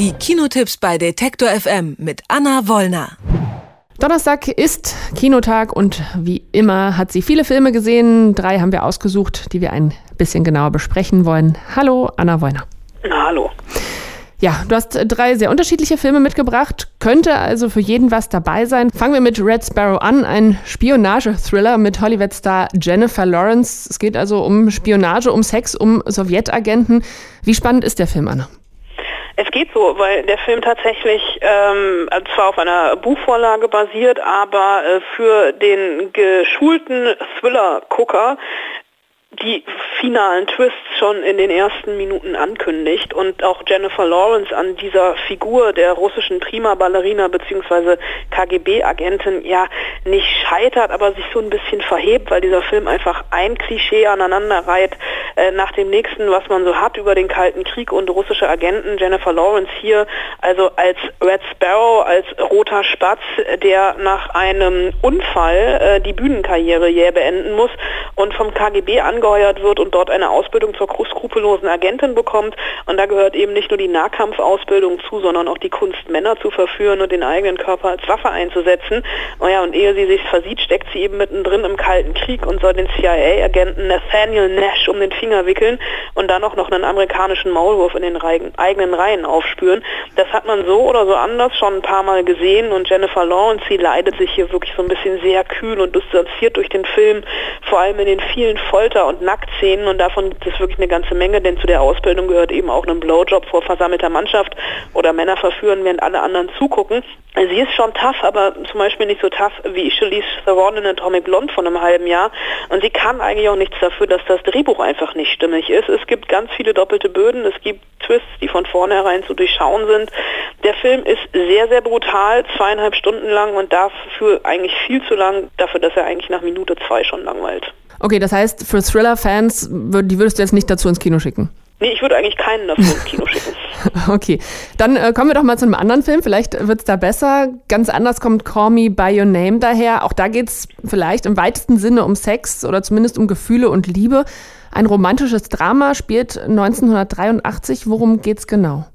Die Kinotipps bei Detektor FM mit Anna Wollner. Donnerstag ist Kinotag und wie immer hat sie viele Filme gesehen. Drei haben wir ausgesucht, die wir ein bisschen genauer besprechen wollen. Hallo, Anna Wollner. Na, hallo. Ja, du hast drei sehr unterschiedliche Filme mitgebracht. Könnte also für jeden was dabei sein. Fangen wir mit Red Sparrow an, ein Spionage-Thriller mit Hollywood-Star Jennifer Lawrence. Es geht also um Spionage, um Sex, um Sowjetagenten. Wie spannend ist der Film, Anna? Es geht so, weil der Film tatsächlich ähm, zwar auf einer Buchvorlage basiert, aber äh, für den geschulten Thriller-Gucker die finalen Twists schon in den ersten Minuten ankündigt und auch Jennifer Lawrence an dieser Figur der russischen Prima-Ballerina bzw. KGB-Agentin ja nicht scheitert, aber sich so ein bisschen verhebt, weil dieser Film einfach ein Klischee aneinander reiht äh, nach dem nächsten, was man so hat über den Kalten Krieg und russische Agenten. Jennifer Lawrence hier also als Red Sparrow, als roter Spatz, der nach einem Unfall äh, die Bühnenkarriere jäh beenden muss und vom KGB an angeheuert wird und dort eine Ausbildung zur skrupellosen Agentin bekommt. Und da gehört eben nicht nur die Nahkampfausbildung zu, sondern auch die Kunst, Männer zu verführen und den eigenen Körper als Waffe einzusetzen. Naja, und ehe sie sich versieht, steckt sie eben mittendrin im Kalten Krieg und soll den CIA-Agenten Nathaniel Nash um den Finger wickeln und dann auch noch einen amerikanischen Maulwurf in den eigenen Reihen aufspüren. Das hat man so oder so anders schon ein paar Mal gesehen und Jennifer Lawrence, sie leidet sich hier wirklich so ein bisschen sehr kühl und distanziert durch den Film, vor allem in den vielen Folter- und Nacktszenen und davon gibt es wirklich eine ganze Menge, denn zu der Ausbildung gehört eben auch ein Blowjob vor versammelter Mannschaft oder Männer verführen, während alle anderen zugucken. Sie ist schon tough, aber zum Beispiel nicht so tough wie Charlize Theron in Atomic Blonde von einem halben Jahr. Und sie kann eigentlich auch nichts dafür, dass das Drehbuch einfach nicht stimmig ist. Es gibt ganz viele doppelte Böden, es gibt Twists, die von vornherein zu durchschauen sind. Der Film ist sehr, sehr brutal, zweieinhalb Stunden lang und dafür eigentlich viel zu lang, dafür, dass er eigentlich nach Minute zwei schon langweilt. Okay, das heißt, für Thriller-Fans, die würdest du jetzt nicht dazu ins Kino schicken? Nee, ich würde eigentlich keinen dafür ins Kino schicken. okay, dann äh, kommen wir doch mal zu einem anderen Film. Vielleicht wird es da besser. Ganz anders kommt Call Me By Your Name daher. Auch da geht es vielleicht im weitesten Sinne um Sex oder zumindest um Gefühle und Liebe. Ein romantisches Drama spielt 1983. Worum geht's genau?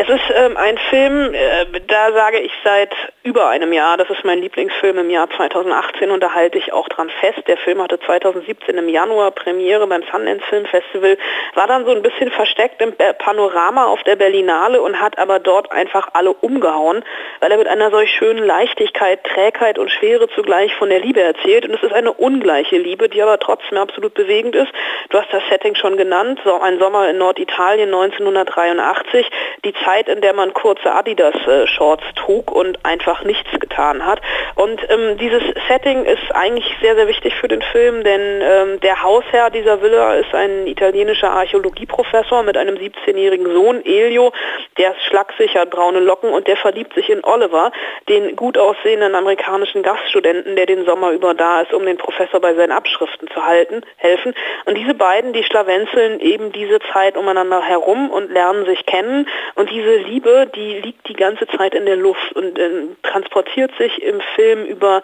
Es ist ähm, ein Film, äh, da sage ich seit über einem Jahr, das ist mein Lieblingsfilm im Jahr 2018 und da halte ich auch dran fest. Der Film hatte 2017 im Januar Premiere beim Sundance Film Festival, war dann so ein bisschen versteckt im Panorama auf der Berlinale und hat aber dort einfach alle umgehauen, weil er mit einer solch schönen Leichtigkeit, Trägheit und Schwere zugleich von der Liebe erzählt und es ist eine ungleiche Liebe, die aber trotzdem absolut bewegend ist. Du hast das Setting schon genannt, so ein Sommer in Norditalien 1983, die in der man kurze Adidas-Shorts trug und einfach nichts getan hat. Und ähm, dieses Setting ist eigentlich sehr, sehr wichtig für den Film, denn ähm, der Hausherr dieser Villa ist ein italienischer Archäologieprofessor mit einem 17-jährigen Sohn, Elio, der ist schlaksig, hat braune Locken und der verliebt sich in Oliver, den gut aussehenden amerikanischen Gaststudenten, der den Sommer über da ist, um den Professor bei seinen Abschriften zu halten, helfen. Und diese beiden, die schlawenzeln eben diese Zeit umeinander herum und lernen sich kennen. Und die diese Liebe, die liegt die ganze Zeit in der Luft und äh, transportiert sich im Film über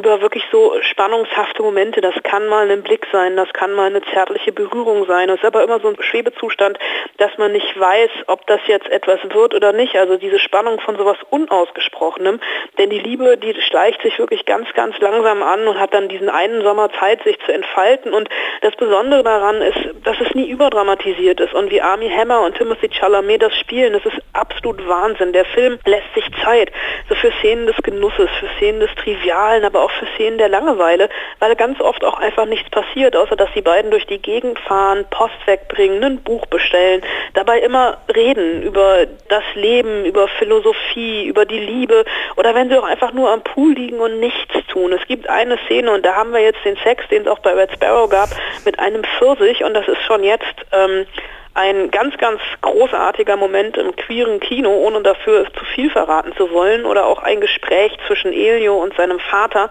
über wirklich so spannungshafte Momente. Das kann mal ein Blick sein, das kann mal eine zärtliche Berührung sein. Das ist aber immer so ein Schwebezustand, dass man nicht weiß, ob das jetzt etwas wird oder nicht. Also diese Spannung von sowas Unausgesprochenem. Denn die Liebe, die schleicht sich wirklich ganz, ganz langsam an und hat dann diesen einen Sommer Zeit, sich zu entfalten. Und das Besondere daran ist, dass es nie überdramatisiert ist. Und wie Army Hammer und Timothy Chalamet das spielen, das ist absolut Wahnsinn. Der Film lässt sich Zeit. So für Szenen des Genusses, für Szenen des Trivialen, aber auch auch für Szenen der Langeweile, weil ganz oft auch einfach nichts passiert, außer dass die beiden durch die Gegend fahren, Post wegbringen, ein Buch bestellen, dabei immer reden über das Leben, über Philosophie, über die Liebe oder wenn sie auch einfach nur am Pool liegen und nichts tun. Es gibt eine Szene und da haben wir jetzt den Sex, den es auch bei Red Sparrow gab, mit einem Pfirsich und das ist schon jetzt ähm, ein ganz, ganz großartiger Moment im queeren Kino, ohne dafür zu viel verraten zu wollen, oder auch ein Gespräch zwischen Elio und seinem Vater.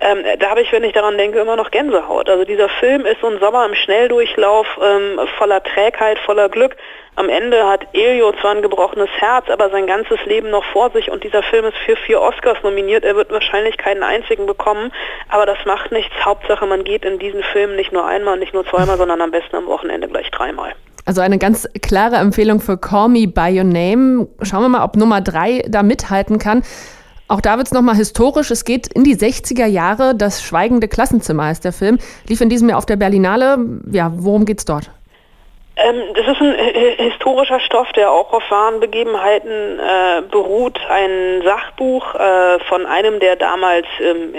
Ähm, da habe ich, wenn ich daran denke, immer noch Gänsehaut. Also dieser Film ist so ein Sommer im Schnelldurchlauf ähm, voller Trägheit, voller Glück. Am Ende hat Elio zwar ein gebrochenes Herz, aber sein ganzes Leben noch vor sich und dieser Film ist für vier Oscars nominiert. Er wird wahrscheinlich keinen einzigen bekommen, aber das macht nichts. Hauptsache, man geht in diesen Film nicht nur einmal, nicht nur zweimal, sondern am besten am Wochenende gleich dreimal. Also eine ganz klare Empfehlung für Call Me By Your Name. Schauen wir mal, ob Nummer drei da mithalten kann. Auch da wird es nochmal historisch. Es geht in die 60er Jahre. Das Schweigende Klassenzimmer heißt der Film. Lief in diesem Jahr auf der Berlinale. Ja, worum geht's dort? Ähm, das ist ein historischer Stoff, der auch auf wahren Begebenheiten äh, beruht. Ein Sachbuch äh, von einem, der damals ähm,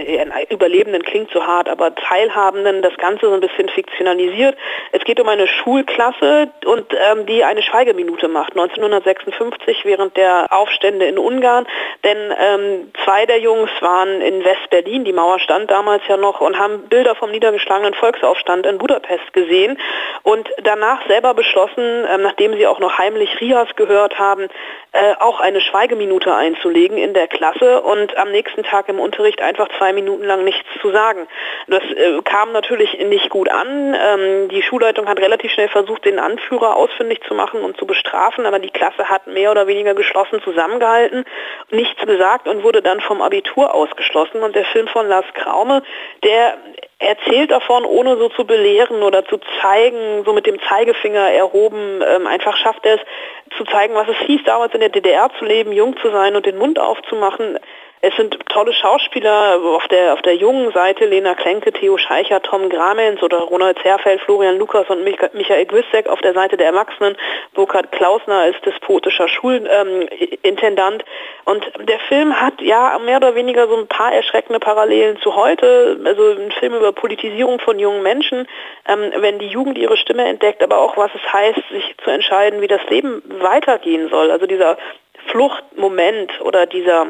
Überlebenden klingt so hart, aber Teilhabenden, das Ganze so ein bisschen fiktionalisiert. Es geht um eine Schulklasse und ähm, die eine Schweigeminute macht, 1956 während der Aufstände in Ungarn. Denn ähm, zwei der Jungs waren in West-Berlin, die Mauer stand damals ja noch, und haben Bilder vom niedergeschlagenen Volksaufstand in Budapest gesehen und danach selber selber beschlossen, ähm, nachdem sie auch noch heimlich Rias gehört haben, äh, auch eine Schweigeminute einzulegen in der Klasse und am nächsten Tag im Unterricht einfach zwei Minuten lang nichts zu sagen. Das äh, kam natürlich nicht gut an. Ähm, die Schulleitung hat relativ schnell versucht, den Anführer ausfindig zu machen und zu bestrafen, aber die Klasse hat mehr oder weniger geschlossen zusammengehalten, nichts gesagt und wurde dann vom Abitur ausgeschlossen. Und der Film von Lars Kraume, der erzählt davon, ohne so zu belehren oder zu zeigen, so mit dem Zeigefinger erhoben, ähm, einfach schafft er es zu zeigen, was es hieß, damals in der DDR zu leben, jung zu sein und den Mund aufzumachen. Es sind tolle Schauspieler auf der, auf der jungen Seite, Lena Klenke, Theo Scheicher, Tom Gramens oder Ronald Zerfeld, Florian Lukas und Michael Gwissek auf der Seite der Erwachsenen, Burkhard Klausner ist despotischer Schulintendant. Ähm, und der Film hat ja mehr oder weniger so ein paar erschreckende Parallelen zu heute, also ein Film über Politisierung von jungen Menschen, ähm, wenn die Jugend ihre Stimme entdeckt, aber auch was es heißt, sich zu entscheiden, wie das Leben weitergehen soll. Also dieser Fluchtmoment oder dieser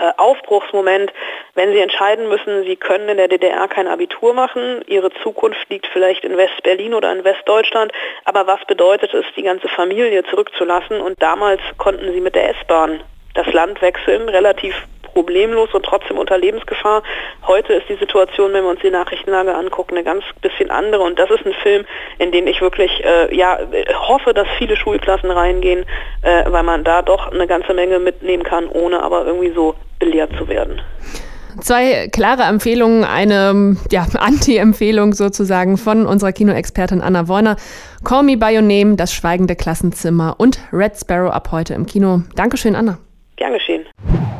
äh, Aufbruchsmoment, wenn sie entscheiden müssen, sie können in der DDR kein Abitur machen, ihre Zukunft liegt vielleicht in West-Berlin oder in Westdeutschland, aber was bedeutet es, die ganze Familie zurückzulassen? Und damals konnten sie mit der S-Bahn das Land wechseln, relativ problemlos und trotzdem unter Lebensgefahr. Heute ist die Situation, wenn wir uns die Nachrichtenlage angucken, eine ganz bisschen andere. Und das ist ein Film, in den ich wirklich äh, ja, hoffe, dass viele Schulklassen reingehen, äh, weil man da doch eine ganze Menge mitnehmen kann, ohne aber irgendwie so belehrt zu werden. Zwei klare Empfehlungen, eine ja, Anti-Empfehlung sozusagen von unserer Kinoexpertin Anna Warner. Call Me By Your Name, Das schweigende Klassenzimmer und Red Sparrow ab heute im Kino. Dankeschön, Anna. Gern geschehen.